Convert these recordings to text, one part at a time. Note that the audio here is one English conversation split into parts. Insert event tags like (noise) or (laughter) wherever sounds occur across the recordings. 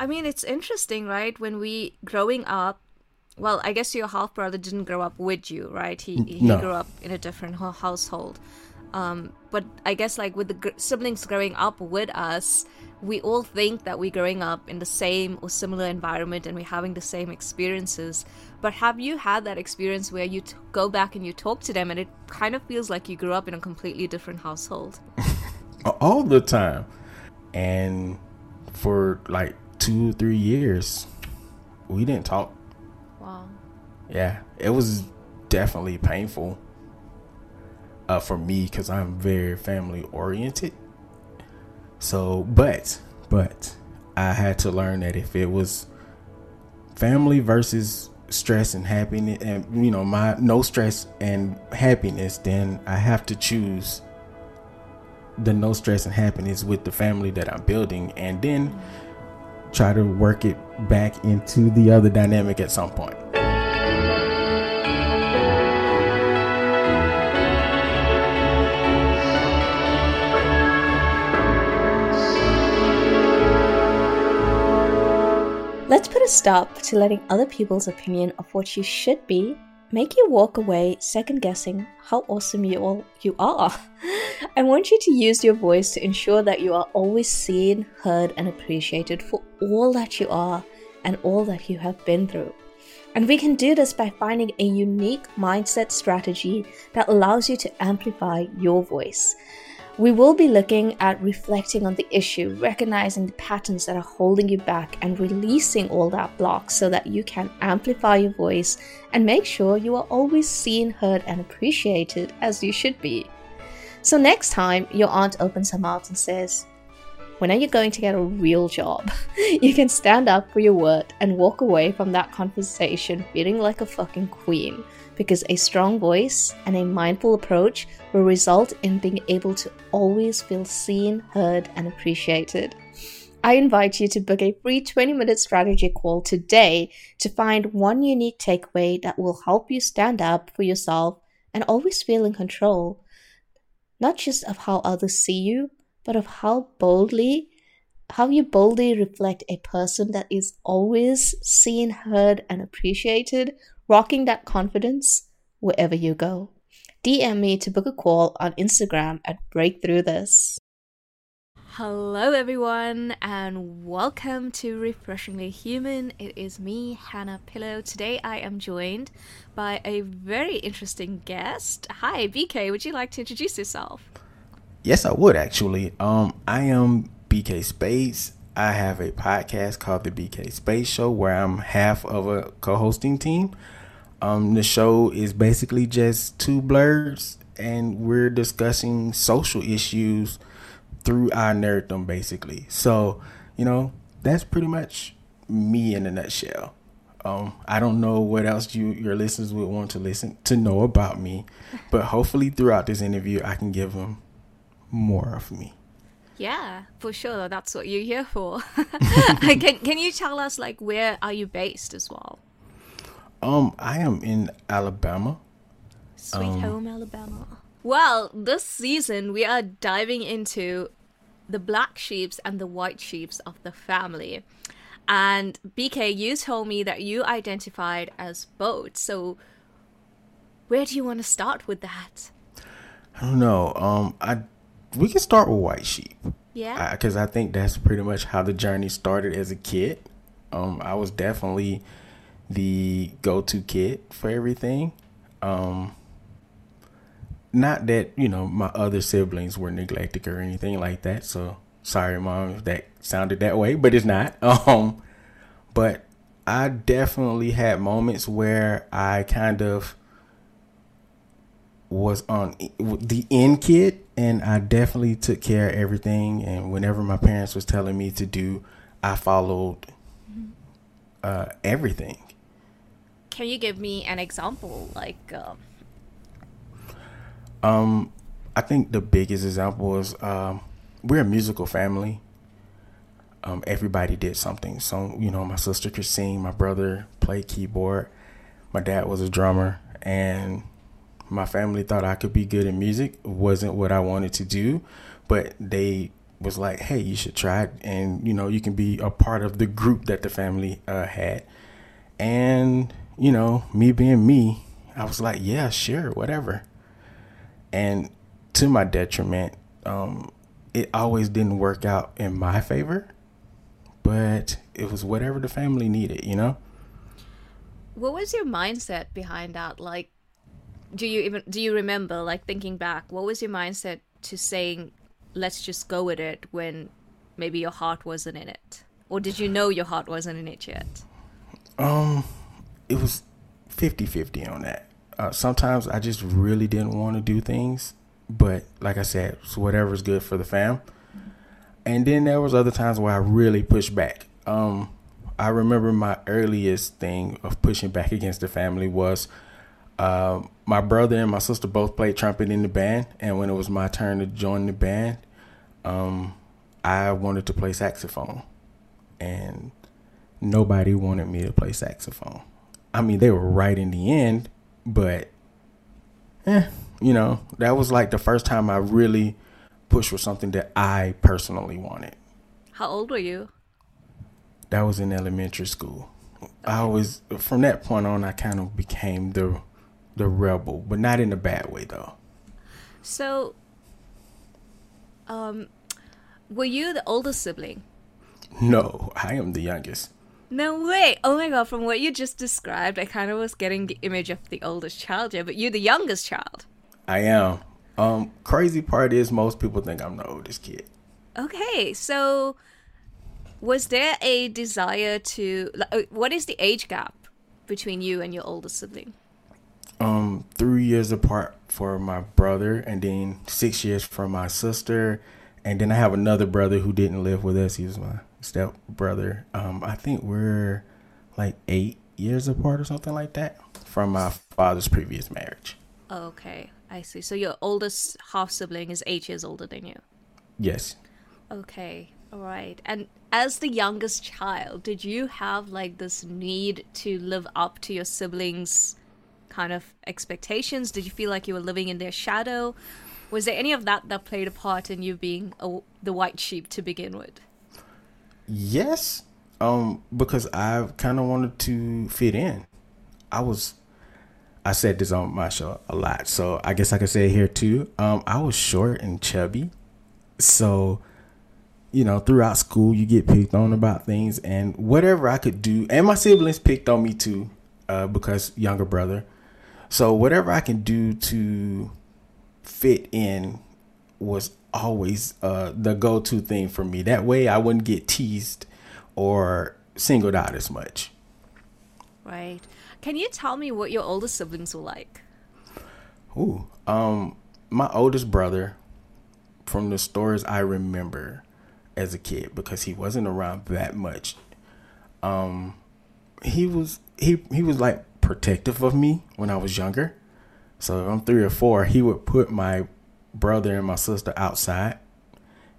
I mean, it's interesting, right? When we growing up, well, I guess your half brother didn't grow up with you, right? He he No. grew up in a different ho- household. Um, but I guess like with the gr- siblings growing up with us, we all think that we're growing up in the same or similar environment and we're having the same experiences. But have you had that experience where you t- go back and you talk to them and it kind of feels like you grew up in a completely different household? (laughs) all the time. And for like two, three years, we didn't talk. Wow. Yeah, it was definitely painful uh, for me because I'm very family oriented. So, but, but I had to learn that if it was family versus stress and happiness, and you know, my no stress and happiness, then I have to choose the no stress and happiness with the family that I'm building, and then try to work it back into the other dynamic at some point. Let's put a stop to letting other people's opinion of what you should be make you walk away second guessing how awesome you all you are. (laughs) I want you to use your voice to ensure that you are always seen, heard, and appreciated for all that you are and all that you have been through. And we can do this by finding a unique mindset strategy that allows you to amplify your voice. We will be looking at reflecting on the issue, recognizing the patterns that are holding you back, and releasing all that block so that you can amplify your voice and make sure you are always seen, heard, and appreciated as you should be. So, next time your aunt opens her mouth and says, When are you going to get a real job? (laughs) you can stand up for your word and walk away from that conversation feeling like a fucking queen because a strong voice and a mindful approach will result in being able to always feel seen, heard, and appreciated. I invite you to book a free 20 minute strategy call today to find one unique takeaway that will help you stand up for yourself and always feel in control, not just of how others see you, but of how boldly how you boldly reflect a person that is always seen, heard, and appreciated, rocking that confidence wherever you go. DM me to book a call on Instagram at Breakthrough This. Hello, everyone, and welcome to Refreshingly Human. It is me, Hannah Pillow. Today, I am joined by a very interesting guest. Hi, BK. Would you like to introduce yourself? Yes, I would actually. Um, I am BK Spades. I have a podcast called the BK Space Show where I'm half of a co-hosting team. Um, the show is basically just two blerds, and we're discussing social issues through our nerddom, basically. So, you know, that's pretty much me in a nutshell. Um, I don't know what else you your listeners would want to listen to know about me, but hopefully throughout this interview, I can give them more of me. Yeah, for sure. That's what you're here for. (laughs) can Can you tell us like where are you based as well? Um, I am in Alabama. Sweet Um, home Alabama. Well, this season we are diving into the black sheeps and the white sheeps of the family. And BK, you told me that you identified as both. So where do you want to start with that? I don't know. Um, I we can start with White Sheep. Yeah. because I, think that's pretty much how the journey started as a kid. Um, I was definitely the go-to kid for everything. Um, not that you know my other siblings were neglected or anything like that. So sorry, mom, if that sounded that way, but it's not. (laughs) Um, but I definitely had moments where I kind of was on the end kid and I definitely took care of everything and whenever my parents was telling me to do I followed uh, everything Can you give me an example? Like, um, um I think the biggest example is um we're a musical family um everybody did something so you know my sister could sing my brother played keyboard my dad was a drummer and my family thought I could be good at music. Wasn't what I wanted to do, but they was like, "Hey, you should try it, and you know, you can be a part of the group that the family uh, had." And you know, me being me, I was like, "Yeah, sure, whatever." And to my detriment, um, it always didn't work out in my favor, but it was whatever the family needed, you know. What was your mindset behind that? Like, do you even do you remember like thinking back? What was your mindset to saying let's just go with it when maybe your heart wasn't in it? Or did you know your heart wasn't in it yet? Um, it was 50-50 on that. Uh, sometimes I just really didn't want to do things, but like I said, it's whatever's good for the fam. And then there was other times where I really pushed back. Um, I remember my earliest thing of pushing back against the family was uh, my brother and my sister both played trumpet in the band, and when it was my turn to join the band, um, I wanted to play saxophone, and nobody wanted me to play saxophone. I mean, they were right in the end, but, eh, you know, that was like the first time I really pushed for something that I personally wanted. How old were you? That was in elementary school. I was from that point on. I kind of became the the rebel, but not in a bad way though. So, um, were you the oldest sibling? No, I am the youngest. No way! Oh my god, from what you just described, I kind of was getting the image of the oldest child here, but you're the youngest child. I am. Um, crazy part is most people think I'm the oldest kid. Okay, so was there a desire to? Like, uh, what is the age gap between you and your oldest sibling? Um, three years apart for my brother, and then six years for my sister, and then I have another brother who didn't live with us. He was my step brother. Um, I think we're like eight years apart or something like that from my father's previous marriage. Okay, I see. So your oldest half sibling is eight years older than you. Yes. Okay, all right. And as the youngest child, did you have like this need to live up to your siblings' kind of expectations? Did you feel like you were living in their shadow? Was there any of that that played a part in you being a, the white sheep to begin with? Yes, um, because I kind of wanted to fit in. I was, I said this on my show a lot, so I guess I could say it here too. Um, I was short and chubby, so you know, throughout school, you get picked on about things, and whatever I could do, and my siblings picked on me too, uh, because younger brother. So whatever I can do to fit in was always uh, the go-to thing for me. That way, I wouldn't get teased or singled out as much. Right. Can you tell me what your older siblings were like? Ooh, um, my oldest brother, from the stories I remember as a kid, because he wasn't around that much. Um, he was he he was like protective of me when I was younger. So if I'm three or four, he would put my brother and my sister outside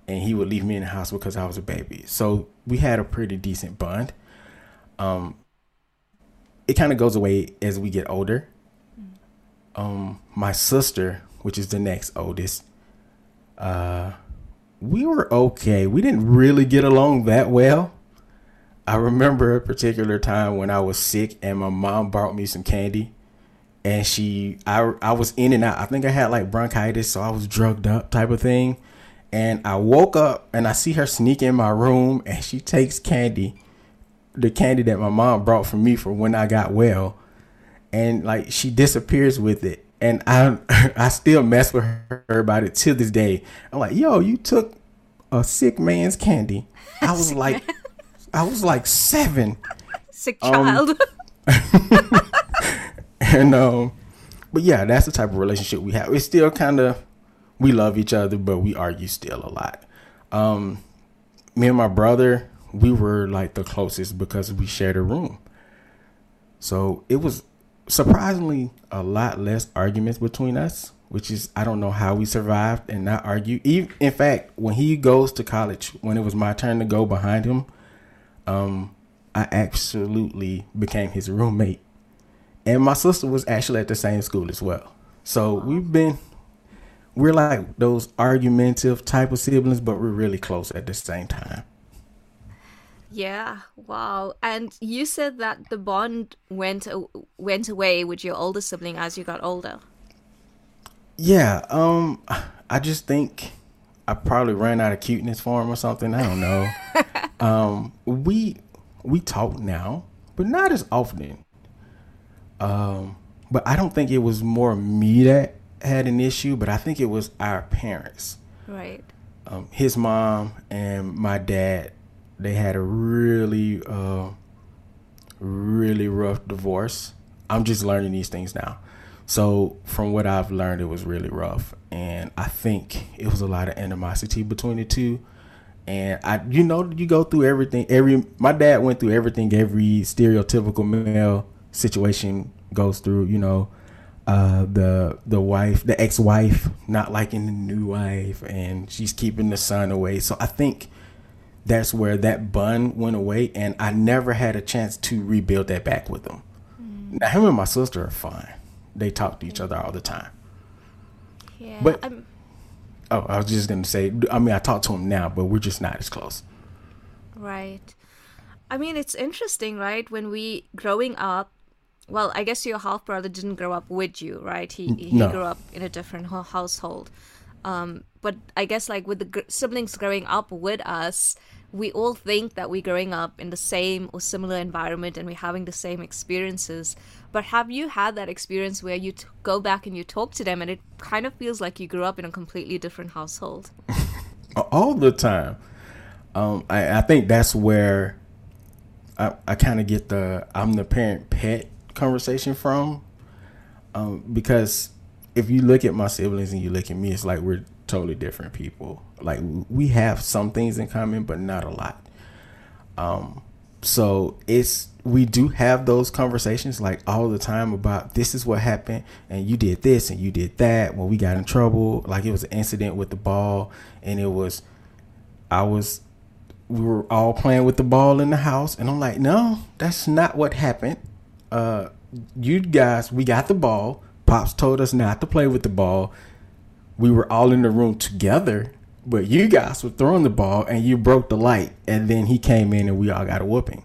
and he would leave me in the house because I was a baby. So we had a pretty decent bond. Um it kind of goes away as we get older. Um my sister, which is the next oldest, uh we were okay. We didn't really get along that well. I remember a particular time when I was sick and my mom brought me some candy and she I I was in and out. I think I had like bronchitis, so I was drugged up type of thing. And I woke up and I see her sneak in my room and she takes candy, the candy that my mom brought for me for when I got well. And like she disappears with it. And I (laughs) I still mess with her about it to this day. I'm like, yo, you took a sick man's candy. I was (laughs) like I was like seven. Sick child. Um, (laughs) (laughs) and um, but yeah, that's the type of relationship we have. It's still kind of we love each other, but we argue still a lot. Um, me and my brother, we were like the closest because we shared a room. So it was surprisingly a lot less arguments between us, which is I don't know how we survived and not argue. Even in fact, when he goes to college, when it was my turn to go behind him, um, I absolutely became his roommate. And my sister was actually at the same school as well. So we've been we're like those argumentative type of siblings, but we're really close at the same time. Yeah, wow. And you said that the bond went went away with your older sibling as you got older. Yeah, um I just think I probably ran out of cuteness for him or something. I don't know. (laughs) um we we talk now, but not as often. Um but I don't think it was more me that had an issue, but I think it was our parents. Right. Um, his mom and my dad they had a really, uh, really rough divorce. I'm just learning these things now. So from what I've learned, it was really rough, and I think it was a lot of animosity between the two. And I, you know, you go through everything. Every my dad went through everything. Every stereotypical male situation goes through. You know, uh, the the wife, the ex wife, not liking the new wife, and she's keeping the son away. So I think that's where that bun went away, and I never had a chance to rebuild that back with him. Mm. Now him and my sister are fine; they talk to each other all the time. Yeah, but I'm... oh, I was just gonna say. I mean, I talk to him now, but we're just not as close. Right. I mean, it's interesting, right? When we growing up, well, I guess your half brother didn't grow up with you, right? He he no. grew up in a different household. Um, but I guess like with the gr- siblings growing up with us, we all think that we're growing up in the same or similar environment and we're having the same experiences. But have you had that experience where you t- go back and you talk to them and it kind of feels like you grew up in a completely different household? (laughs) all the time. Um, I, I think that's where I, I kind of get the I'm the parent pet conversation from. Um, because if you look at my siblings and you look at me, it's like we're totally different people. Like we have some things in common, but not a lot. Um, so it's we do have those conversations like all the time about this is what happened and you did this and you did that when we got in trouble. Like it was an incident with the ball and it was I was we were all playing with the ball in the house and I'm like, no, that's not what happened. Uh you guys, we got the ball Pops told us not to play with the ball. We were all in the room together, but you guys were throwing the ball and you broke the light. And then he came in and we all got a whooping.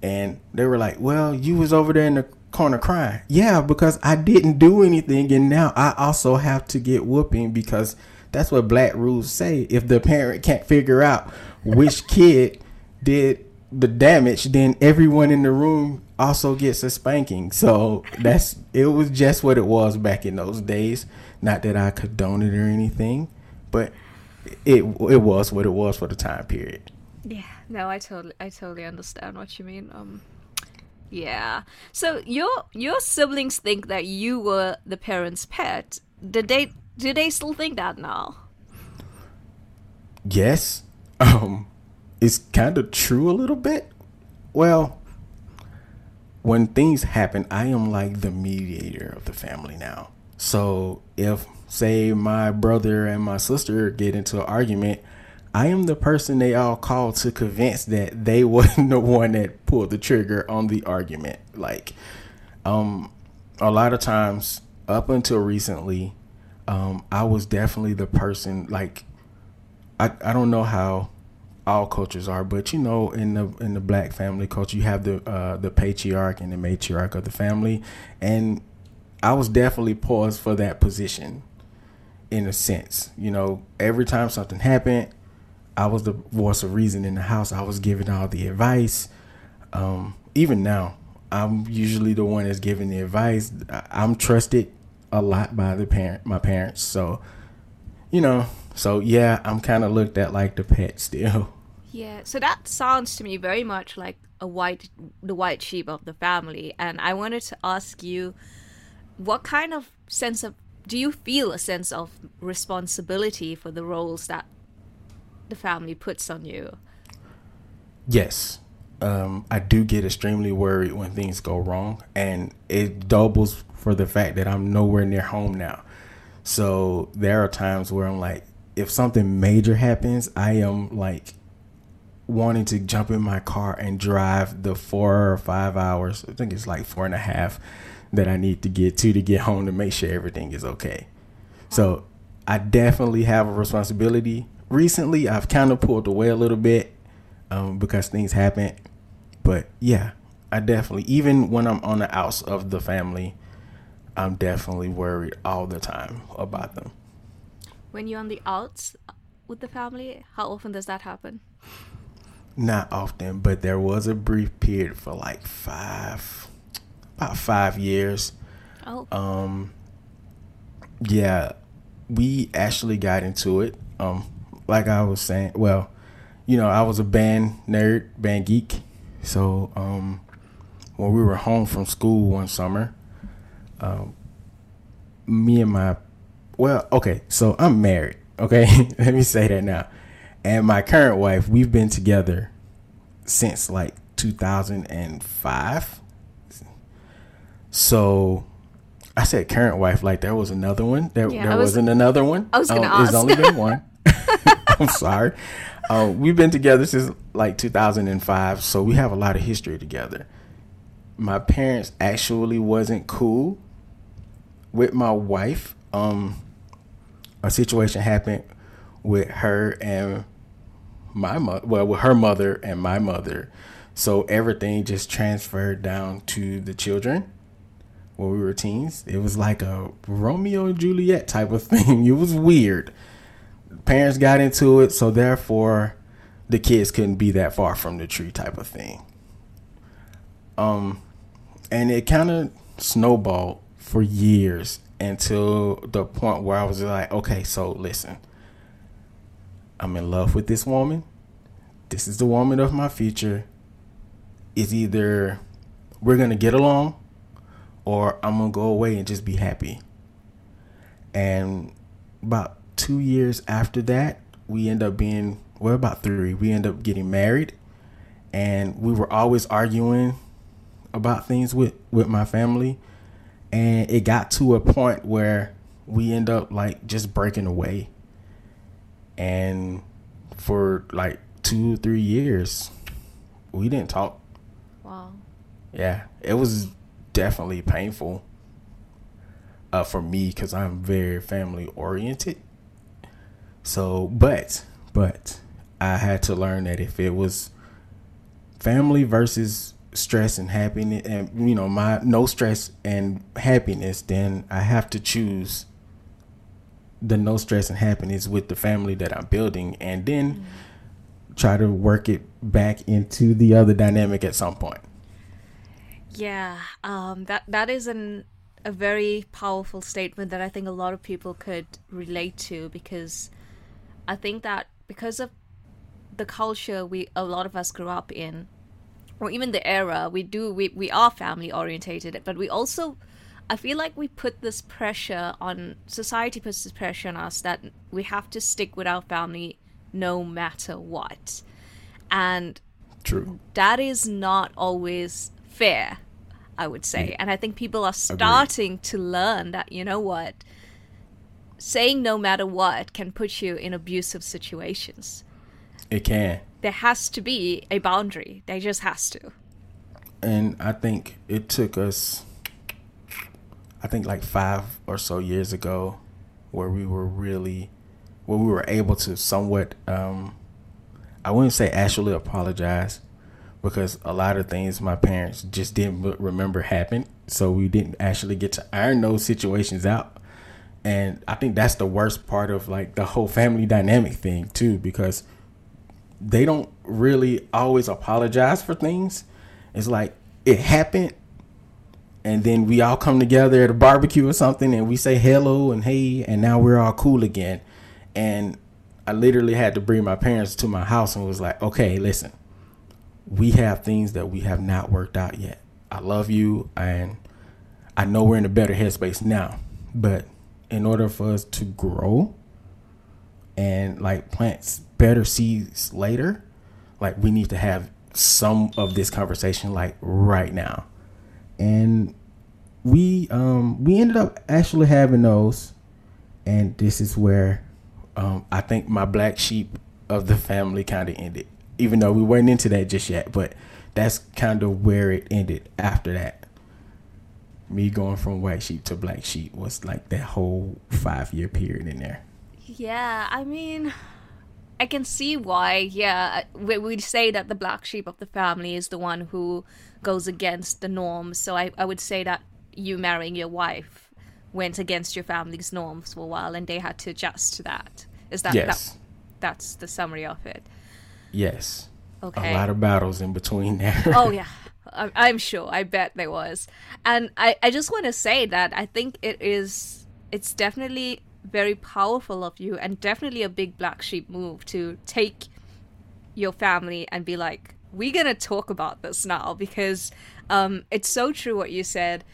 And they were like, Well, you was over there in the corner crying. Yeah, because I didn't do anything. And now I also have to get whooping because that's what black rules say. If the parent can't figure out which kid did the damage, then everyone in the room also gets a spanking. So that's it was just what it was back in those days. Not that I condone it or anything, but it it was what it was for the time period. Yeah, no, I totally I totally understand what you mean. Um yeah. So your your siblings think that you were the parents' pet. Did they do they still think that now? Yes. (laughs) Um it's kind of true a little bit. Well, when things happen, I am like the mediator of the family now. So if say my brother and my sister get into an argument, I am the person they all call to convince that they (laughs) wasn't the one that pulled the trigger on the argument. Like, um, a lot of times up until recently, um, I was definitely the person like I, I don't know how all cultures are, but you know, in the in the black family culture, you have the uh, the patriarch and the matriarch of the family, and I was definitely poised for that position, in a sense. You know, every time something happened, I was the voice of reason in the house. I was giving all the advice. Um, even now, I'm usually the one that's giving the advice. I'm trusted a lot by the parent, my parents. So, you know, so yeah, I'm kind of looked at like the pet still. Yeah, so that sounds to me very much like a white, the white sheep of the family. And I wanted to ask you, what kind of sense of do you feel a sense of responsibility for the roles that the family puts on you? Yes. Um, I do get extremely worried when things go wrong, and it doubles for the fact that I'm nowhere near home now. So there are times where I'm like, if something major happens, I am like wanting to jump in my car and drive the four or five hours. I think it's like four and a half that I need to get to to get home to make sure everything is okay. So I definitely have a responsibility. Recently, I've kind of pulled away a little bit um, because things happen. But yeah, I definitely, even when I'm on the outs of the family, I'm definitely worried all the time about them. When you're on the outs with the family, how often does that happen? Not often, but there was a brief period for like five, about five years. Oh. Um, yeah, we actually got into it. Um, like I was saying, well, you know, I was a band nerd, band geek. So, um, when we were home from school one summer, um, me and my, well, okay, so I'm married. Okay, (laughs) let me say that now. And my current wife, we've been together since like 2005. So I said current wife, like there was another one. There, Yeah, there was- wasn't another one. I was gonna Um, ask. only been (laughs) one. (laughs) I'm sorry. Uh, we've been together since like 2005, so we have a lot of history together. My parents actually wasn't cool with my wife. Um, a situation happened with her and my mother, well, with her mother and my mother. So everything just transferred down to the children when we were teens. It was like a Romeo and Juliet type of (laughs) thing. It was weird. Parents got into it, so therefore the kids couldn't be that far from the tree type of thing. Um and it kind of snowballed for years until the point where I was like, okay, so listen. I'm in love with this woman. This is the woman of my future. It's either we're going to get along or I'm going to go away and just be happy. And about two years after that, we end up being, well, about three, we end up getting married. And we were always arguing about things with, with my family. And it got to a point where we end up like just breaking away. And for like two, three years, we didn't talk. Wow. Yeah, it was definitely painful uh, for me because I'm very family oriented. So, but, but I had to learn that if it was family versus stress and happiness, and you know, my no stress and happiness, then I have to choose the no stress and happiness with the family that I'm building, and then try to work it back into the other dynamic at some point. Yeah, um, that that is an a very powerful statement that I think a lot of people could relate to because I think that because of the culture we a lot of us grew up in, or even the era, we do we, we are family orientated, but we also I feel like we put this pressure on society puts this pressure on us that we have to stick with our family no matter what. And True. that is not always fair, I would say. Mm. And I think people are starting to learn that, you know what, saying no matter what can put you in abusive situations. It can. There has to be a boundary. There just has to. And I think it took us, I think like five or so years ago, where we were really, where we were able to somewhat, um, I wouldn't say actually apologize because a lot of things my parents just didn't remember happened. So we didn't actually get to iron those situations out. And I think that's the worst part of like the whole family dynamic thing too, because they don't really always apologize for things. It's like it happened, and then we all come together at a barbecue or something, and we say hello and hey, and now we're all cool again. And I literally had to bring my parents to my house and was like, okay, listen, we have things that we have not worked out yet. I love you, and I know we're in a better headspace now, but in order for us to grow and like plant better seeds later, like we need to have some of this conversation like right now. And we um we ended up actually having those and this is where um I think my black sheep of the family kind of ended. Even though we weren't into that just yet, but that's kind of where it ended after that. Me going from white sheep to black sheep was like that whole 5 year period in there. Yeah, I mean, I can see why. Yeah, uh, we would say that the black sheep of the family is the one who goes against the norm. So I, I would say that you marrying your wife went against your family's norms for a while, and they had to adjust to that. Is that Yes. that, that's the summary of it? Yes. Okay. A lot of battles in between there. oh (laughs) yeah I- i'm sure i bet there was and i, I just want to say that i think it is it's definitely very powerful of you and definitely a big black sheep move to take your family and be like we're gonna talk about this now because um, it's so true what you said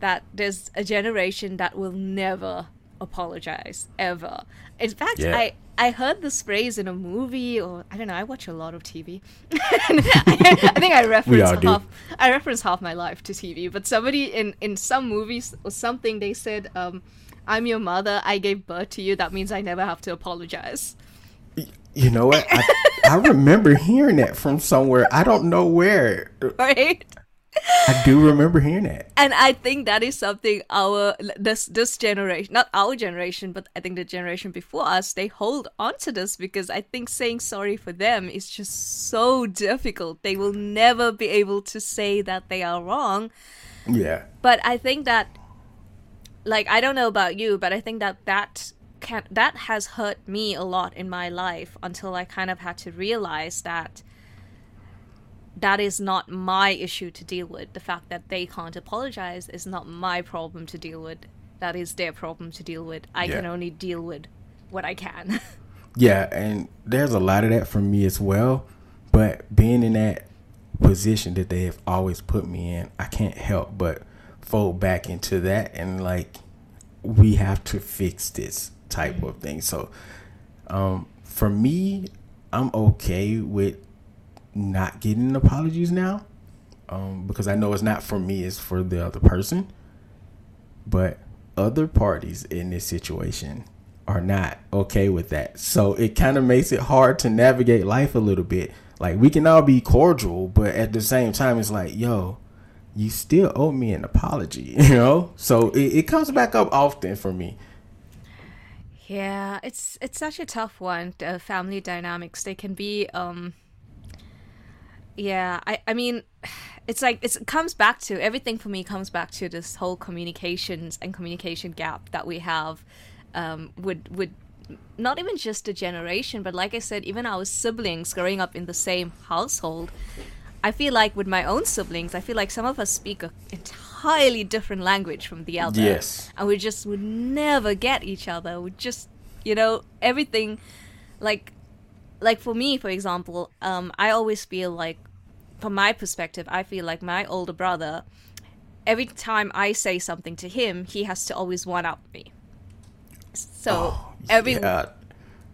that there's a generation that will never apologize ever in fact Yeah. i I heard this phrase in a movie, or I don't know. I watch a lot of TV. (laughs) I, think I reference half. I reference half my life to TV. But somebody in in some movies or something, they said, um, "I'm your mother. I gave birth to you. That means I never have to apologize." You know what? I, I remember hearing that from somewhere. I don't know where. (laughs) Right? I do remember hearing that. and I think that is something our this this generation, not our generation, but I think the generation before us, they hold on to this because I think saying sorry for them is just so difficult. They will never be able to say that they are wrong. Yeah. But I think that, like, I don't know about you, but I think that that can that has hurt me a lot in my life until I kind of had to realize that that is not my issue to deal with. The fact that they can't apologize is not my problem to deal with. That is their problem to deal with. I can only deal with what I can. (laughs) Yeah, and there's a lot of that for me as well. But being in that position that they have always put me in, I can't help but fold back into that and like we have to fix this type of thing. So um for me, I'm okay with not getting apologies now. Um, because I know it's not for me, it's for the other person. But other parties in this situation are not okay with that. So it kind of makes it hard to navigate life a little bit. Like we can all be cordial, but at the same time, it's like, yo, you still owe me an apology, (laughs) you know? So it, it comes back up often for me. Yeah, it's it's such a tough one. The family dynamics they can be um yeah, I I mean (sighs) it's like it's, it comes back to everything for me comes back to this whole communications and communication gap that we have um with with not even just a generation, but like I said, even our siblings growing up in the same household. I feel like with my own siblings, I feel like some of us speak a entirely different language from the other. Yes. And we just would never get each other. We just, you know, everything like like for me, for example, um, I always feel like from my perspective, I feel like my older brother every time I say something to him, he has to always one up me. So every Yeah.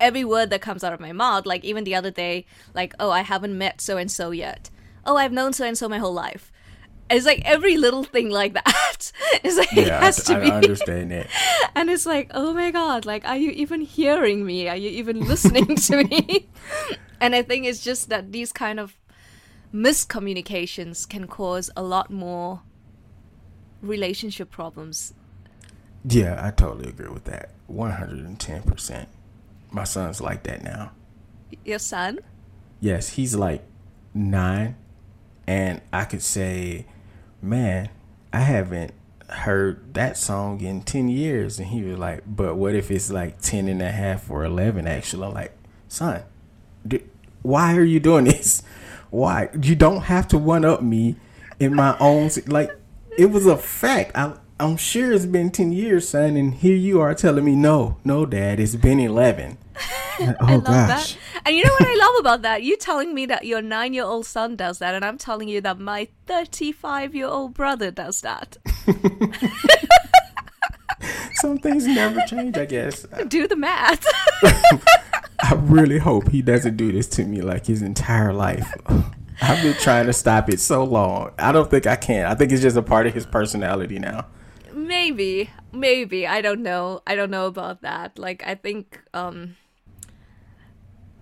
every word that comes out of my mouth, like even the other day, like, oh, I haven't met so and so yet. Oh, I've known so and so my whole life. It's like every little thing like that. (laughs) It's like it Yeah, has I, to I be, understand it. (laughs) and it's like, oh my god, like, are you even hearing me? Are you even listening to me? (laughs) and I think it's just that these kind of miscommunications can cause a lot more relationship problems. Yeah, I totally agree with that. 110%. My son's like that now. Your son? Yes, he's like nine, and I could say, man, I haven't heard that song in 10 years. And he was like, but what if it's like 10 and a half or 11 actually? I'm like, son, why are you doing (laughs) this? Why? You don't have to one up me in my own, like, it was a fact. I, I'm sure it's been 10 years, son, and here you are telling me, no, no, dad, it's been 11. (laughs) oh, I love gosh. that. And you know what I love about that? You telling me that your nine year old son does that, and I'm telling you that my 35 year old brother does that. (laughs) Some things never change, I guess. Do the math. (laughs) I really hope he doesn't do this to me like his entire life. I've been trying to stop it so long. I don't think I can. I think it's just a part of his personality now. Maybe, maybe. I don't know. I don't know about that. Like, I think, um,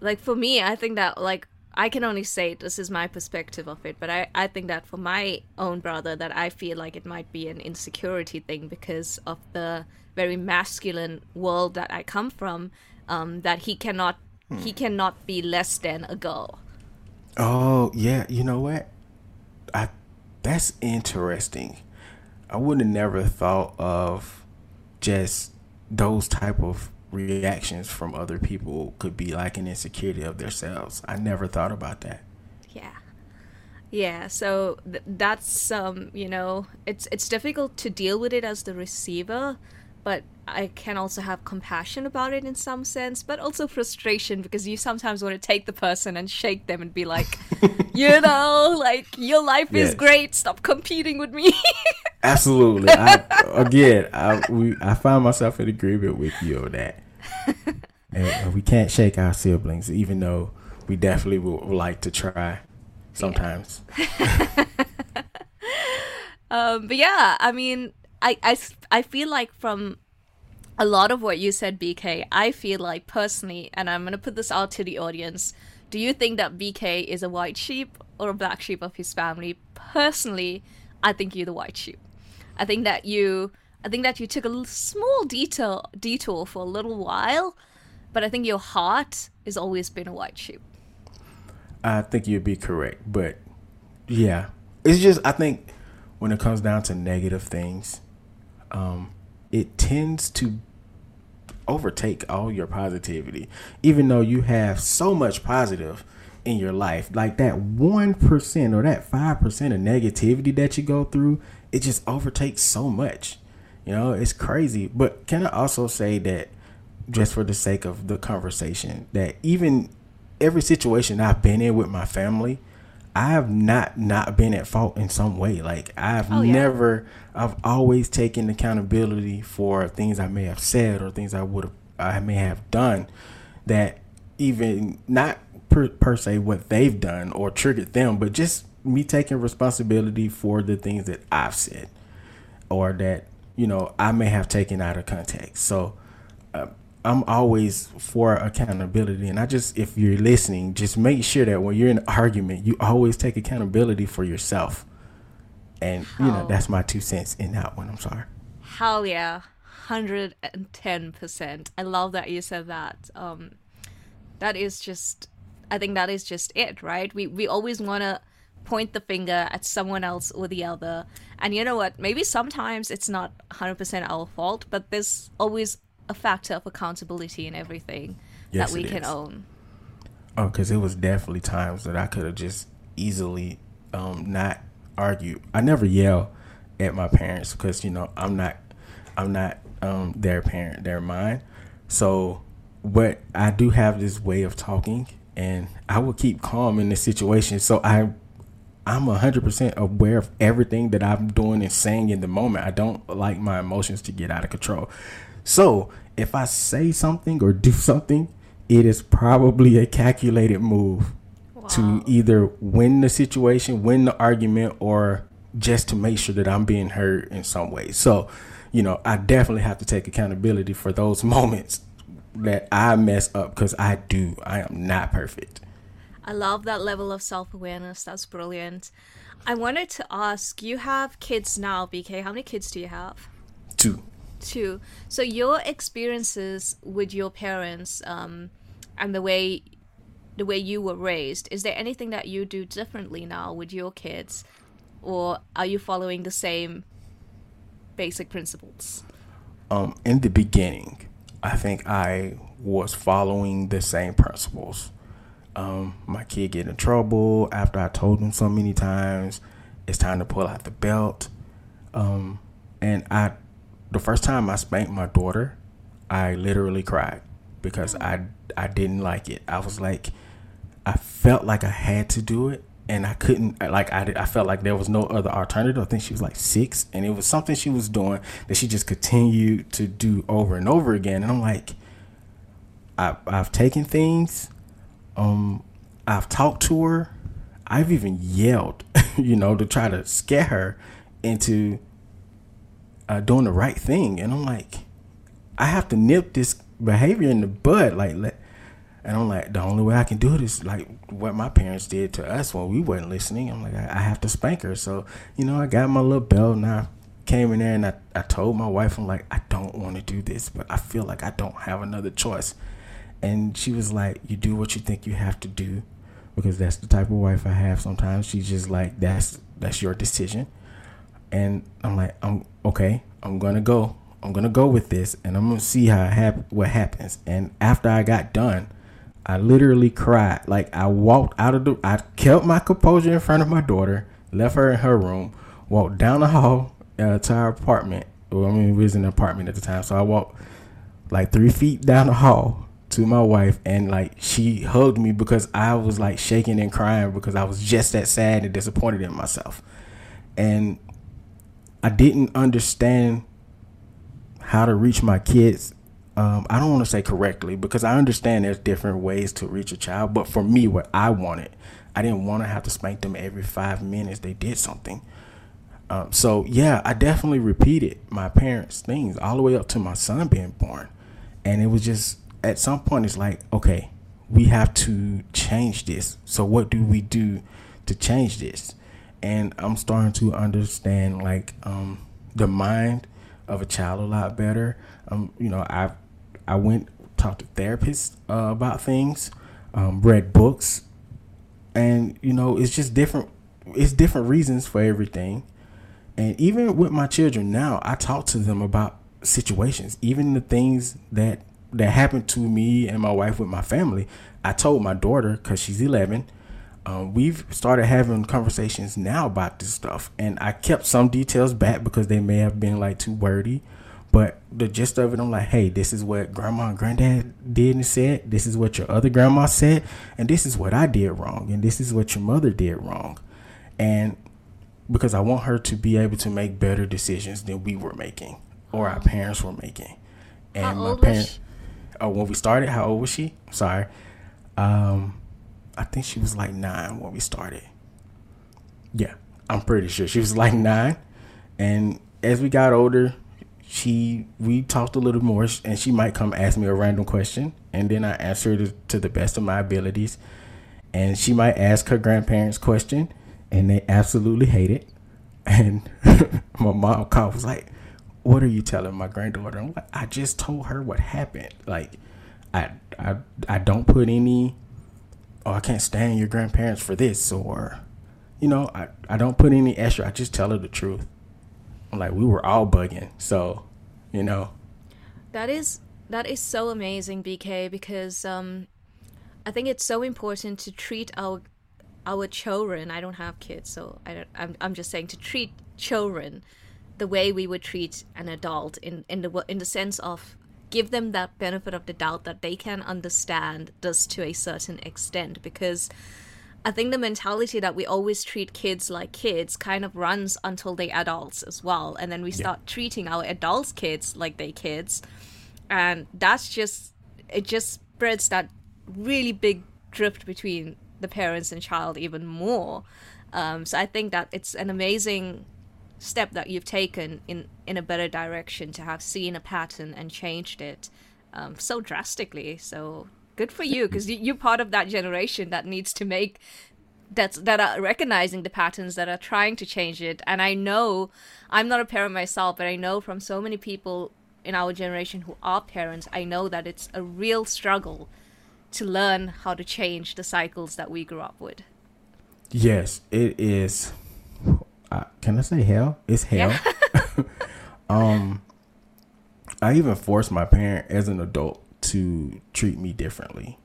like for me, I think that, like, I can only say this is my perspective of it, but I, I think that for my own brother, that I feel like it might be an insecurity thing because of the very masculine world that I come from. um, that he cannot hmm. he cannot be less than a girl. Oh yeah, you know what? I that's interesting. I would have never thought of just those type of reactions from other people could be like an insecurity of themselves. I never thought about that. Yeah. Yeah, so th- that's um, you know, it's it's difficult to deal with it as the receiver, but I can also have compassion about it in some sense, but also frustration because you sometimes want to take the person and shake them and be like, (laughs) you know, like your life yes. is great. Stop competing with me. (laughs) Absolutely. I, again, I we I find myself in agreement with you on that. (laughs) and we can't shake our siblings, even though we definitely would like to try sometimes. Yeah. um, but yeah, I mean, I, I, I feel like from a lot of what you said, BK, I feel like personally, and I'm going to put this out to the audience do you think that BK is a white sheep or a black sheep of his family? Personally, I think you're the white sheep. I think that you I think that you took a small detour detour for a little while, but I think your heart has always been a white sheep. I think you'd be correct, but yeah, it's just I think when it comes down to negative things, um, it tends to overtake all your positivity, even though you have so much positive in your life. Like that 1% or that 5% of negativity that you go through, it just overtakes so much. You know, it's crazy. But can I also say that, just for the sake of the conversation, that even every situation I've been in with my family, I have not not been at fault in some way. Like I've oh, yeah. never, I've always taken accountability for things I may have said or things I would have, I may have done that even not per, per se what they've done or triggered them, but just me taking responsibility for the things that I've said or that you know I may have taken out of context. So I'm always for accountability, and I just if you're listening, just make sure that when you're in an argument, you always take accountability for yourself. And you know that's my two cents in that one. I'm sorry. Hell yeah, hundred and ten percent. I love that you said that. Um, that is just, I think that is just it, right? We we always want to point the finger at someone else or the other. And you know what? Maybe sometimes it's not 100% our fault, but there's always a factor of accountability in everything yes, that we can is. own. Oh, because it was definitely times that I could have just easily um, not argued. I never yell at my parents because you know I'm not, I'm not um, their parent, they're mine. So, but I do have this way of talking, and I will keep calm in the situation. So I I'm 100% aware of everything that I'm doing and saying in the moment. I don't like my emotions to get out of control. So if I say something or do something, it is probably a calculated move wow. to either win the situation, win the argument, or just to make sure that I'm being heard in some way. So, you know, I definitely have to take accountability for those (laughs) moments that I mess up because I do. I am not perfect. I love that level of self awareness. That's brilliant. I wanted to ask you have kids now, BK. How many kids do you have? Two too. So your experiences with your parents um, and the way the way you were raised, is there anything that you do differently now with your kids, or are you following the same basic principles? Um, in the beginning, I think I was following the same principles. Um, my kid get in trouble after I told him so many times. It's time to pull out the belt. Um, and I the first time I spanked my daughter, I literally cried because I I didn't like it. I was like, I felt like I had to do it, and I couldn't. Like I I felt like there was no other alternative. I think she was like six, and it was something she was doing that she just continued to do over and over again. And I'm like, I I've taken things, um, I've talked to her, I've even yelled, (laughs) you know, to try to scare her into uh, doing the right thing, and I'm like, I have to nip this behavior in the bud, like let. And I'm like, the only way I can do it is like what my parents did to us when we weren't listening. I'm like, I, I have to spank her. So, you know, I got my little belt and I came in there and I, I told my wife, I'm like, I don't want to do this, but I feel like I don't have another choice. And she was like, You do what you think you have to do because that's the type of wife I have sometimes. She's just like, That's that's your decision. And I'm like, I'm okay, I'm gonna go. I'm gonna go with this and I'm gonna see how hap- what happens. And after I got done, I literally cried. Like I walked out of the I kept my composure in front of my daughter, left her in her room, walked down the hall uh, to our apartment. Well, I mean, we was in an apartment at the time, so I walked like three feet down the hall to my wife, and like she hugged me because I was like shaking and crying because I was just that sad and disappointed in myself, and I didn't understand how to reach my kids. Um, I don't want to say correctly because I understand there's different ways to reach a child, but for me, what I wanted, I didn't want to have to spank them every five minutes they did something. Um, so yeah, I definitely repeated my parents' things all the way up to my son being born, and it was just at some point it's like, okay, we have to change this. So what do we do to change this? And I'm starting to understand like um, the mind of a child a lot better. Um, you know, I I went talked to therapists uh, about things, um, read books, and you know, it's just different. It's different reasons for everything and even with my children now, I talk to them about situations, even the things that that happened to me and my wife with my family. I told my daughter because she's 11. Um, we've started having conversations now about this stuff, and I kept some details back because they may have been like too wordy. But the gist of it, I'm like, hey, this is what grandma and granddad did and said. This is what your other grandma said, and this is what I did wrong, and this is what your mother did wrong. And because I want her to be able to make better decisions than we were making or our parents were making. And how my parents oh when we started, how old was she? Sorry. Um I think she was like nine when we started. Yeah, I'm pretty sure she was like nine. And as we got older, she we talked a little more and she might come ask me a random question and then I answer it to the best of my abilities. And she might ask her grandparents question and they absolutely hate it. And (laughs) my mom called was like, "What are you telling my granddaughter?" I'm like, "I just told her what happened. Like, I I I don't put any. Oh, I can't stand your grandparents for this, or, you know, I I don't put any extra. I just tell her the truth. I'm like, we were all bugging, so, you know. That is that is so amazing, BK, because um, I think it's so important to treat our our children i don't have kids so I don't, I'm, I'm just saying to treat children the way we would treat an adult in, in the in the sense of give them that benefit of the doubt that they can understand this to a certain extent because I think the mentality that we always treat kids like kids kind of runs until they adults as well and then we start yeah. treating our adults kids like they kids and that's just it just spreads that really big drift between the parents and child even more. Um, so I think that it's an amazing step that you've taken in in a better direction to have seen a pattern and changed it um, so drastically. So good for you because you're part of that generation that needs to make that's that are recognizing the patterns that are trying to change it and i know i'm not a parent myself but i know from so many people in our generation who are parents i know that it's a real struggle to learn how to change the cycles that we grew up with. Yes, it is. Uh, can I say hell? It's hell. Yeah. (laughs) um, I even forced my parent as an adult to treat me differently,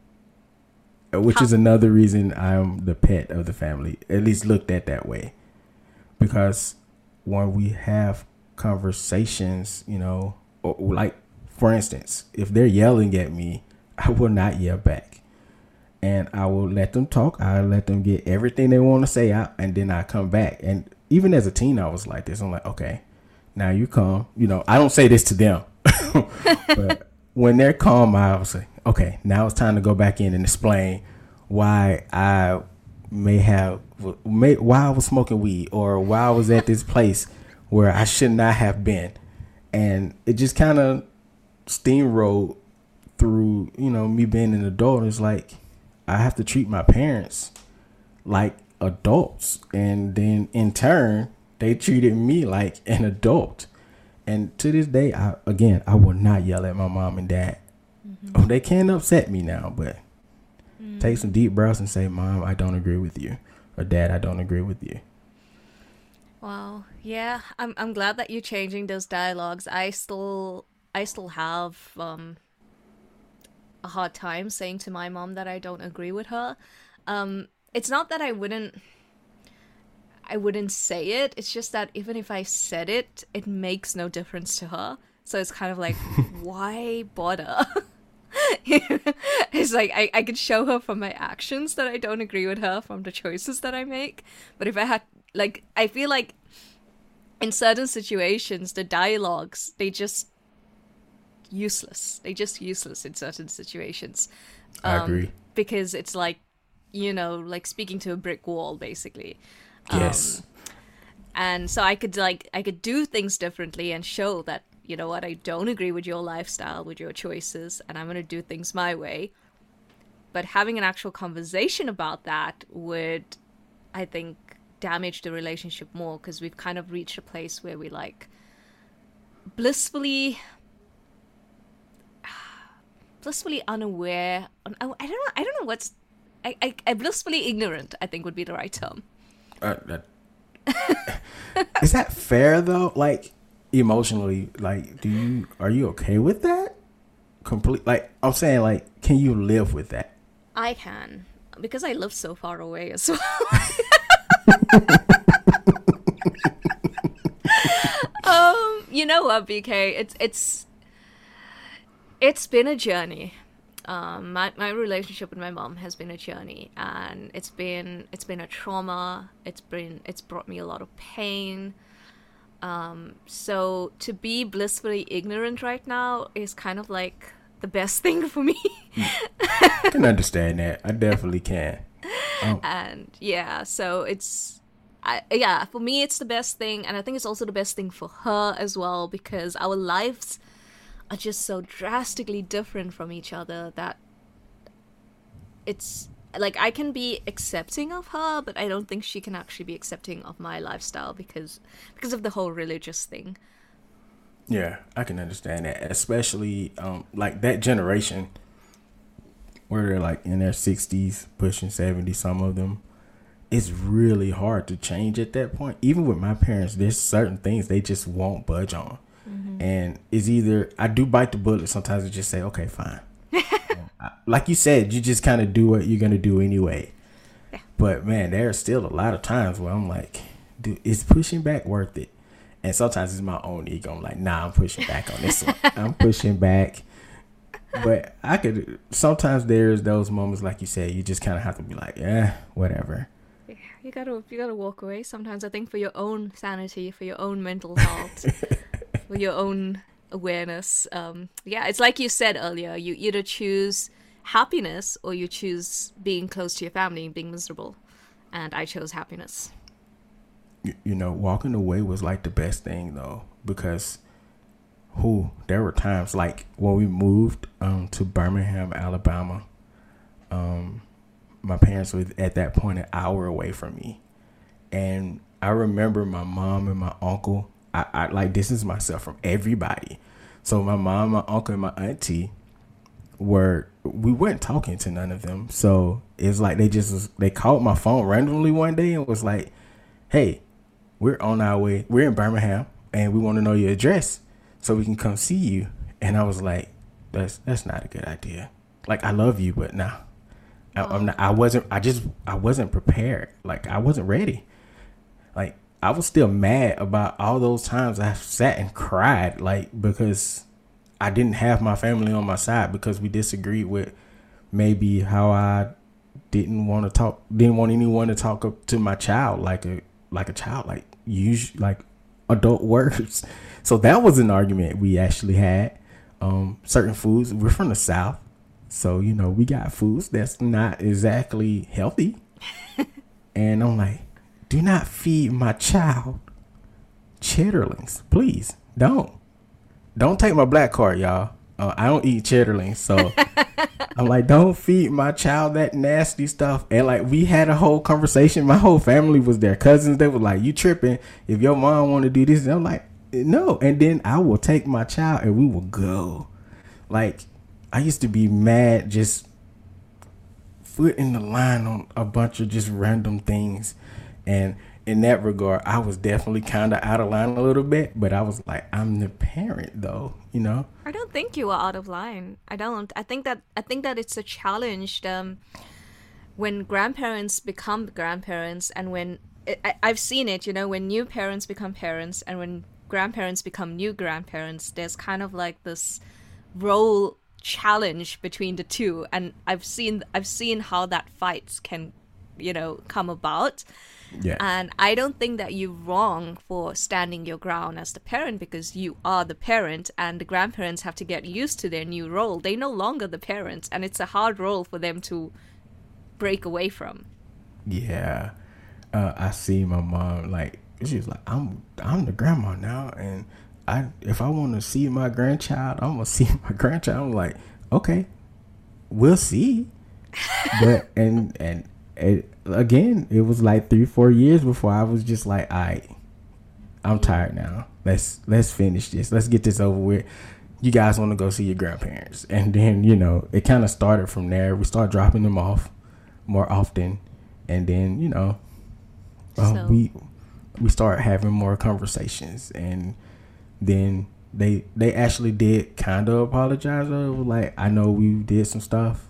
uh, which is another reason I'm the pet of the family. At least looked at that way, because when we have conversations, you know, like for instance, if they're yelling at me (laughs) I will not yell back. And I will let them talk. I let them get everything they want to say out, and then I come back. And even as a teen, I was like this. I'm like, okay, now you come. You know, I don't say this to them, (laughs) but when they're calm, I will say, okay, now it's time to go back in and explain why I may have may, why I was smoking weed or why I was at this place where I should not have been, and it just kind of steamrolled through you know me being an adult it's like i have to treat my parents like adults and then in turn they treated me like an adult and to this day i again i will not yell at my mom and dad Mm-hmm. Oh, they can upset me now, but mm. take some deep breaths and say, "Mom, I don't agree with you," or "Dad, I don't agree with you." Wow. Yeah, I'm I'm glad that you're changing those dialogues. I still I still have um a hard time saying to my mom that I don't agree with her. Um it's not that I wouldn't I wouldn't say it. It's just that even if I said it, it makes no difference to her. So it's kind of like (laughs) why bother? (laughs) it's like I, I could show her from my actions that I don't agree with her from the choices that I make. But if I had like I feel like in certain situations the dialogues they just useless. They just useless in certain situations. Um, I agree. Because it's like, you know, like speaking to a brick wall basically. Yes. Um, and so I could like I could do things differently and show that you know what I don't agree with your lifestyle, with your choices, and I'm going to do things my way. But having an actual conversation about that would, I think, damage the relationship more because we've kind of reached a place where we like blissfully (sighs) blissfully unaware I, don't know I don't know what's I, I, I blissfully ignorant I think would be the right term uh, that, (laughs) is that fair though like emotionally like do you are you okay with that complete like I'm saying like can you live with that I can because I live so far away as well (laughs) um, you know what, BK? It's it's it's been a journey. Um, my my relationship with my mom has been a journey, and it's been it's been a trauma. It's been it's brought me a lot of pain. Um, so to be blissfully ignorant right now is kind of like the best (laughs) thing for me. I can understand that. I definitely can. Oh. And yeah, so it's I, yeah, for me it's the best thing and I think it's also the best thing for her as well because our lives are just so drastically different from each other that it's like I can be accepting of her, but I don't think she can actually be accepting of my lifestyle because because of the whole religious thing. Yeah, I can understand that, especially um like that generation where they're like in their 60s, pushing 70, some of them. It's really hard to change at that point. Even with my parents, there's certain things they just won't budge on. Mm-hmm. And it's either I do bite the bullet, sometimes I just say, okay, fine. (laughs) like you said, you just kind of do what you're going to do anyway. Yeah. But man, there are still a lot of times where I'm like, dude, is pushing back worth it? And sometimes it's my own ego. I'm like, nah, I'm pushing back on this one. (laughs) I'm pushing back but I could sometimes there's those moments like you said, you just kind of have to be like, yeah, whatever. Yeah, you gotta you gotta walk away. Sometimes I think for your own sanity, for your own mental health, (laughs) for your own awareness. Um, yeah, it's like you said earlier. You either choose happiness or you choose being close to your family and being miserable. And I chose happiness. You, you know, walking away was like the best thing though, because who there were times like when we moved um, to Birmingham, Alabama. Um, my parents were at that point an hour away from me, and I remember my mom and my uncle. I, I like distance myself from everybody. So my mom, my uncle, and my auntie were we weren't talking to none of them. So it's like they just they called my phone randomly one day and was like, "Hey, we're on our way. We're in Birmingham, and we want to know your address." so we can come see you. And I was like, that's that's not a good idea. Like I love you, but nah. I, I'm not, I wasn't. I just. I wasn't prepared. Like I wasn't ready. Like I was still mad about all those times I sat and cried. Like because I didn't have my family on my side because we disagreed with maybe how I didn't want to talk. Didn't want anyone to talk up to my child like a like a child. Like use like adult words. (laughs) So that was an argument we actually had. Um, certain foods, we're from the South. So, you know, we got foods that's not exactly healthy. (laughs) and I'm like, do not feed my child chitterlings. Please don't. Don't take my black card, y'all. Uh, I don't eat chitterlings. So (laughs) I'm like, don't feed my child that nasty stuff. And like, we had a whole conversation. My whole family was there. Cousins, they were like, you tripping if your mom want to do this. And I'm like, no. And then I will take my child and we will go. Like, I used to be mad just footing the line on a bunch of just random things. And in that regard, I was definitely kind of out of line a little bit, but I was like, I'm the parent though, you know? I don't think you are out of line. I don't. I think that I think that it's a challenge um, when grandparents become grandparents and when I, I've seen it, you know, when new parents become parents and when grandparents become new grandparents, there's kind of like this role challenge between the two and I've seen I've seen how that fights can, you know, come about. Yeah. And I don't think that you're wrong for standing your ground as the parent because you are the parent and the grandparents have to get used to their new role. They're no longer the parents and it's a hard role for them to break away from. Yeah. Uh, I see my mom like she's like I'm I'm the grandma now and I if I want to see my grandchild, I'm gonna (laughs) see my grandchild. I'm like, okay, we'll see. (laughs) but and and it, again, it was like three four years before I was just like, all right, I'm tired now. Let's let's finish this. Let's get this over with. You guys want to go see your grandparents, and then you know it kind of started from there. We start dropping them off more often, and then you know uh, So- we we start having more conversations, and then they they actually did kind of apologize. Like I know we did some stuff,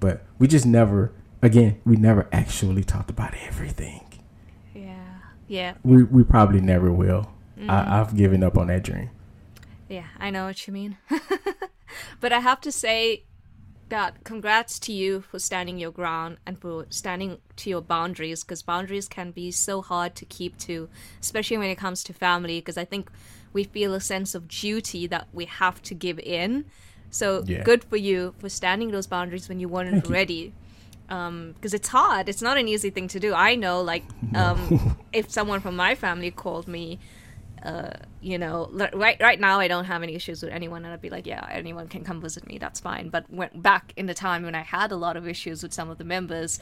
but we just never again we never actually talked about everything. Yeah. Yeah. We we probably never will. Mm-hmm. I, I've given up on that dream. Yeah, I know what you mean. (laughs) but I have to say that congrats to you for standing your ground and for standing to your boundaries because boundaries can be so hard to keep to, especially when it comes to family. Because I think we feel a sense of duty that we have to give in. So Yeah. good for you for standing those boundaries when you weren't Thank you. Because it's hard. It's not an easy thing to do. I know, like, um, (laughs) if someone from my family called me uh, you know, right right now I don't have any issues with anyone, and I'd be like, yeah, anyone can come visit me, that's fine. But when, back in the time when I had a lot of issues with some of the members,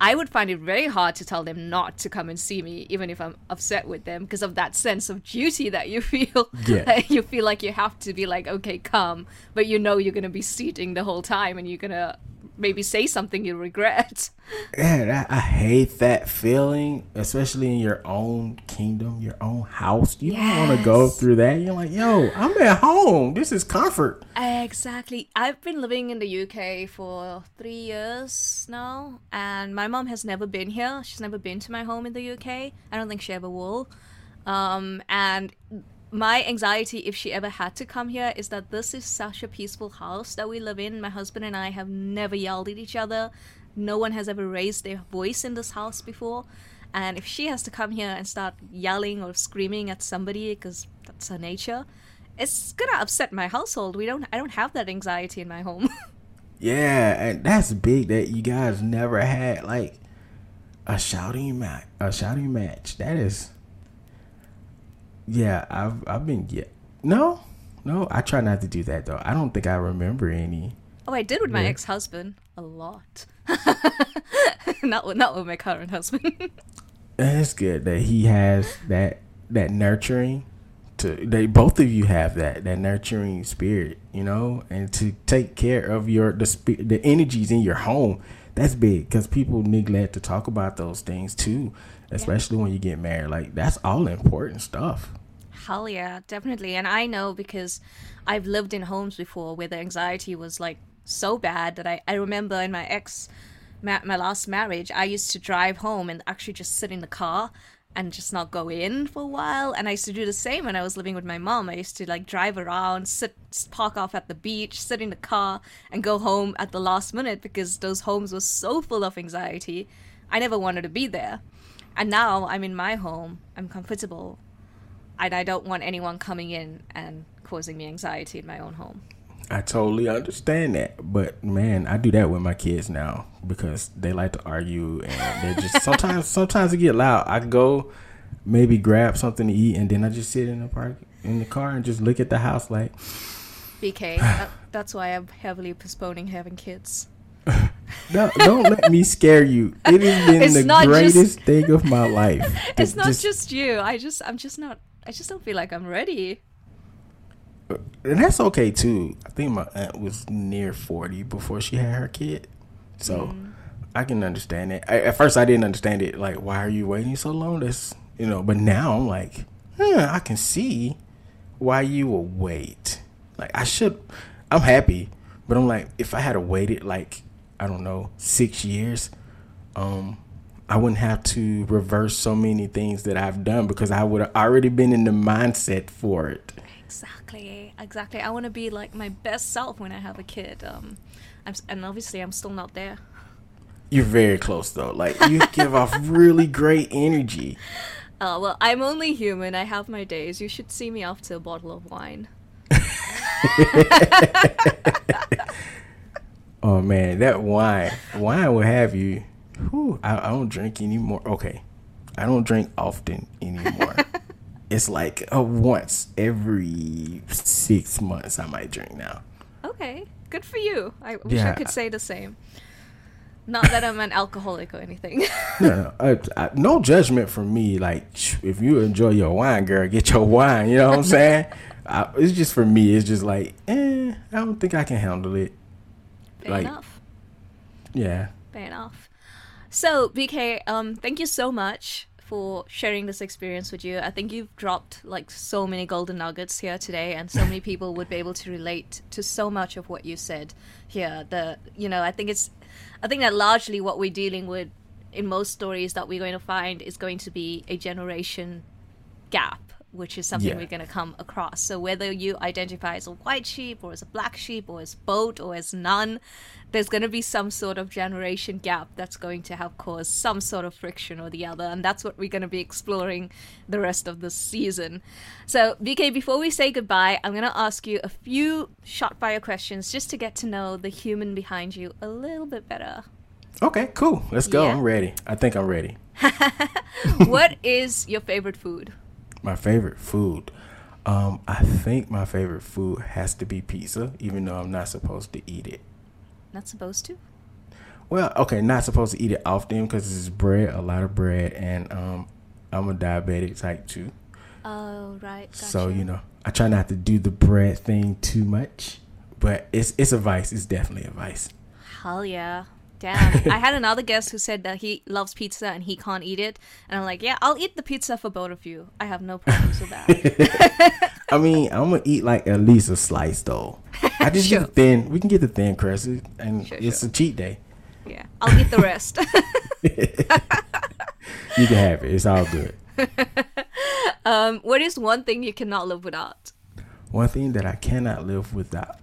I would find it very hard to tell them not to come and see me, even if I'm upset with them, because of that sense of duty that you (laughs) feel. Yeah. (laughs) you feel like you have to be like, okay, come, but you know you're gonna be seating the whole time, and you're gonna maybe say something you regret. (laughs) Yeah, that, I hate that feeling, especially in your own kingdom, your own house. You don't want to go through that. You're like, yo, I'm at home. This is comfort. Exactly. I've been living in the UK for three years now, and my mom has never been here. She's never been to my home in the UK. I don't think she ever will. Um, and my anxiety, if she ever had to come here, is that this is such a peaceful house that we live in. My husband and I have never yelled at each other. No one has ever raised their voice in this house before. And if she has to come here and start yelling or screaming at somebody because that's her nature, it's gonna upset my household. We don't I don't have that anxiety in my home. (laughs) Yeah, and that's big that you guys never had like a shouting match. A shouting match. That is. Yeah, I've I've been yeah. No, no, I try not to do that though. I don't think I remember any. oh, I did with my Yeah. ex-husband a lot. (laughs) not with not with my current husband. (laughs) And it's good that he has that that nurturing to they both of you have that that nurturing spirit you know and to take care of your the the energies in your home that's big because people neglect to talk about those things too especially when you get married like that's all important stuff Hell yeah, definitely. And I know because I've lived in homes before where the anxiety was like so bad that I, I remember in my ex, ma- my last marriage, I used to drive home and actually just sit in the car and just not go in for a while. And I used to do the same when I was living with my mom. I used to like drive around, sit, park off at the beach, sit in the car, and go home at the last minute because those homes were so full of anxiety. I never wanted to be there. And now I'm in my home, I'm comfortable, and I don't want anyone coming in and causing me anxiety in my own home. i totally understand that. But man i do that with my kids now because they like to argue and they just (laughs) sometimes sometimes it get loud. I go maybe grab something to eat and then i just sit in the park in the car and just look at the house like BK, (sighs) that, that's why I'm heavily postponing having kids. No, don't let me scare you. It has been It's the not just- greatest thing of my life. (laughs) It's not just, you. I just, I'm just not. I just don't feel like I'm ready. and that's okay too. I think my aunt was near forty before she had her kid, so mm. I can understand it. I, at first, I didn't understand it. Like, why are you waiting so long? That's you know. But now I'm like, yeah, I can see why you will wait. Like, I should. I'm happy, but I'm like, if I had waited like I don't know six years, um, I wouldn't have to reverse so many things that I've done because I would have already been in the mindset for it. Exactly, exactly. I want to be like my best self when I have a kid. Um, I'm, and obviously I'm still not there. You're very close though. Like you (laughs) give off really great energy. Uh, well, I'm only human. I have my days. You should see me after a bottle of wine. (laughs) (laughs) oh man, that wine, wine will have you Whew, I, I don't drink anymore. Okay, I don't drink often anymore. (laughs) it's like uh, once every six months I might drink now. Okay, good for you. I wish yeah. I could say the same. Not that I'm an alcoholic or anything. (laughs) no, no, I, I, no judgment from me. Like, if you enjoy your wine, girl, get your wine. You know what I'm saying? (laughs) I, it's just for me. It's just like, eh, I don't think I can handle it. Fair like, enough. Yeah. Fair enough. So, BK, um, thank you so much for sharing this experience with you. I think you've dropped like so many golden nuggets here today, and so many (laughs) people would be able to relate to so much of what you said here. The you know, I think it's, I think that largely what we're dealing with in most stories that we're going to find is going to be a generation gap which is something yeah. we're going to come across. So whether you identify as a white sheep or as a black sheep or as both or as none, there's going to be some sort of generation gap that's going to have caused some sort of friction or the other. And that's what we're going to be exploring the rest of the season. So, BK, before we say goodbye, I'm going to ask you a few short fire questions just to get to know the human behind you a little bit better. Okay, cool. Let's go. Yeah. I'm ready. I think I'm ready. (laughs) what is your favorite food? My favorite food. Um, I think my favorite food has to be pizza, even though I'm not supposed to eat it. Not supposed to? Well, okay, not supposed to eat it often because it's bread, a lot of bread, and um, I'm a diabetic type two. Oh right. Gotcha. So you know, I try not to do the bread thing too much, but it's it's a vice. It's definitely a vice. Hell yeah. Damn. (laughs) I had another guest who said that he loves pizza and he can't eat it. And I'm like, yeah, I'll eat the pizza for both of you. I have no problems with that. (laughs) I mean, I'm going to eat like at least a slice though. I just sure. get the thin. We can get the thin crust and sure, it's sure. a cheat day. Yeah. I'll eat the rest. (laughs) you can have it. It's all good. um, what is one thing you cannot live without? One thing that I cannot live without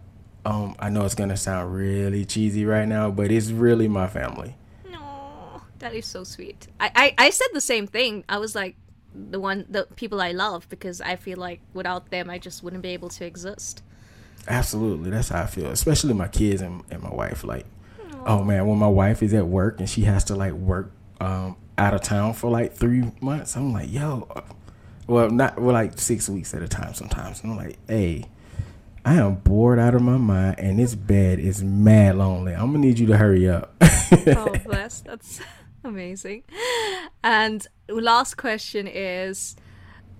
um, I know it's gonna sound really cheesy right now, but it's really my family. No, that is so sweet. I, I, I said the same thing. I was like, the one, the people I love, because I feel like without them, I just wouldn't be able to exist. Absolutely, that's how I feel. Especially my kids and, and my wife. Like, Aww. oh man, when my wife is at work and she has to like work um, out of town for like three months, I'm like, yo, uh, well, not well, like six weeks at a time sometimes. And I'm like, hey I am bored out of my mind, and this bed is mad lonely. I'm gonna need you to hurry up. (laughs) oh, bless. That's (laughs) amazing. And last question is,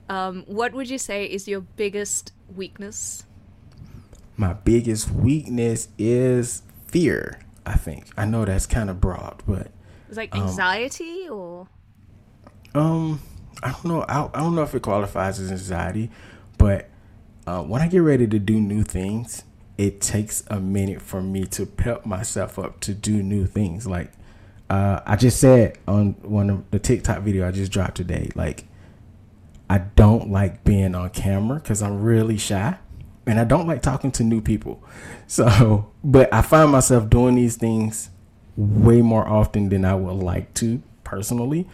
um, what would you say is your biggest weakness? My biggest weakness is fear. I think I know that's kind of broad, but it's like anxiety um, or um, I don't know. I, I don't know if it qualifies as anxiety, but uh, when I get ready to do new things, it takes a minute for me to pep myself up to do new things. Like uh, I just said on one of the TikTok video I just dropped today, like I don't like being on camera because I'm really shy and I don't like talking to new people. (laughs) So, but I find myself doing these things way more often than I would like to personally.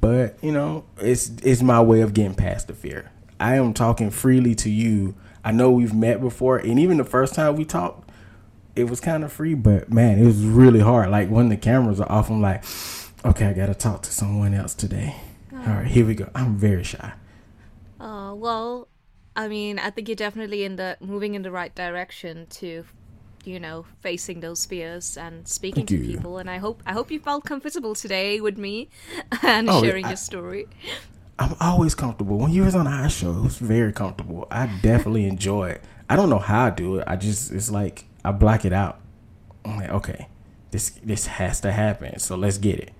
But you know, it's it's my way of getting past the fear. I am talking freely to you. I know we've met before, and even the first time we talked, it was kind of free, but man, it was really hard. Like when the cameras are off, I'm like, okay, I gotta talk to someone else today. Oh. All right, here we go. I'm very shy. Uh, well, I mean, I think you're definitely in the moving in the right direction to, you know, facing those fears and speaking Thank to you. people. And I hope I hope you felt comfortable today with me (laughs) and oh, sharing I, your story. I'm always comfortable. When you was on our show, it was very comfortable. I definitely (laughs) enjoy it. I don't know how I do it. I just it's like I block it out. I'm like, okay, this this has to happen. So let's get it.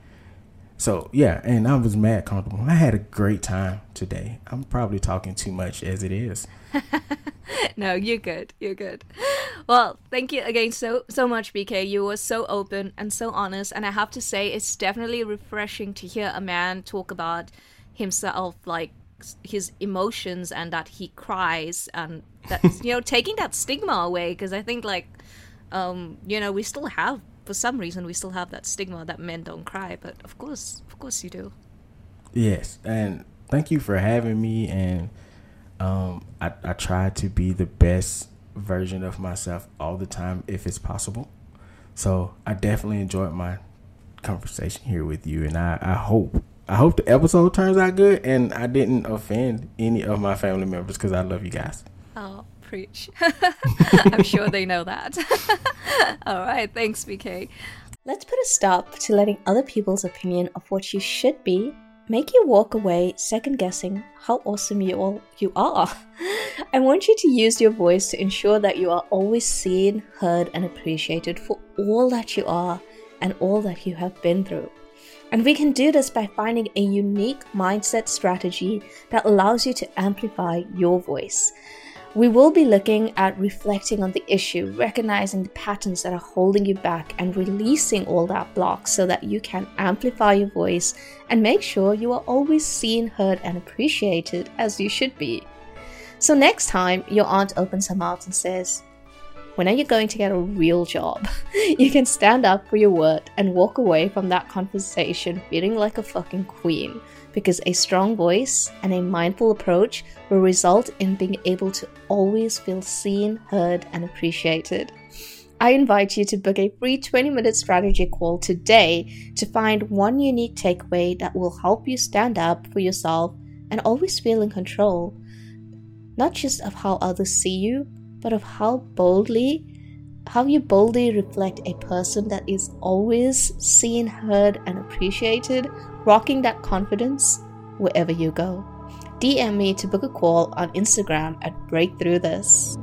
So yeah, and I was mad comfortable. I had a great time today. I'm probably talking too much as it is. (laughs) no, you're good. You're good. Well, thank you again so so much, BK. You were so open and so honest, and I have to say, it's definitely refreshing to hear a man talk about himself, like his emotions, and that he cries, and that (laughs) you know, taking that stigma away. Because I think, like, um, you know, we still have, for some reason, we still have that stigma that men don't cry, but of course, of course, you do. Yes, and thank you for having me and um, I, I try to be the best version of myself all the time if it's possible. So I definitely enjoyed my conversation here with you, and I, I hope I hope the episode turns out good, and I didn't offend any of my family members because I love you guys. Oh, preach! (laughs) I'm sure they know that. (laughs) all right, thanks, BK. Let's put a stop to letting other people's opinion of what you should be make you walk away second guessing how awesome you all you are. (laughs) I want you to use your voice to ensure that you are always seen, heard, and appreciated for all that you are and all that you have been through. And we can do this by finding a unique mindset strategy that allows you to amplify your voice. We will be looking at reflecting on the issue, recognizing the patterns that are holding you back, and releasing all that block so that you can amplify your voice and make sure you are always seen, heard, and appreciated as you should be. So, next time your aunt opens her mouth and says, When are you going to get a real job? (laughs) you can stand up for your word and walk away from that conversation feeling like a fucking queen because a strong voice and a mindful approach will result in being able to always feel seen, heard, and appreciated. I invite you to book a free 20 minute strategy call today to find one unique takeaway that will help you stand up for yourself and always feel in control, not just of how others see you, but of how boldly how you boldly reflect a person that is always seen, heard, and appreciated, rocking that confidence wherever you go. DM me to book a call on Instagram at Breakthrough This.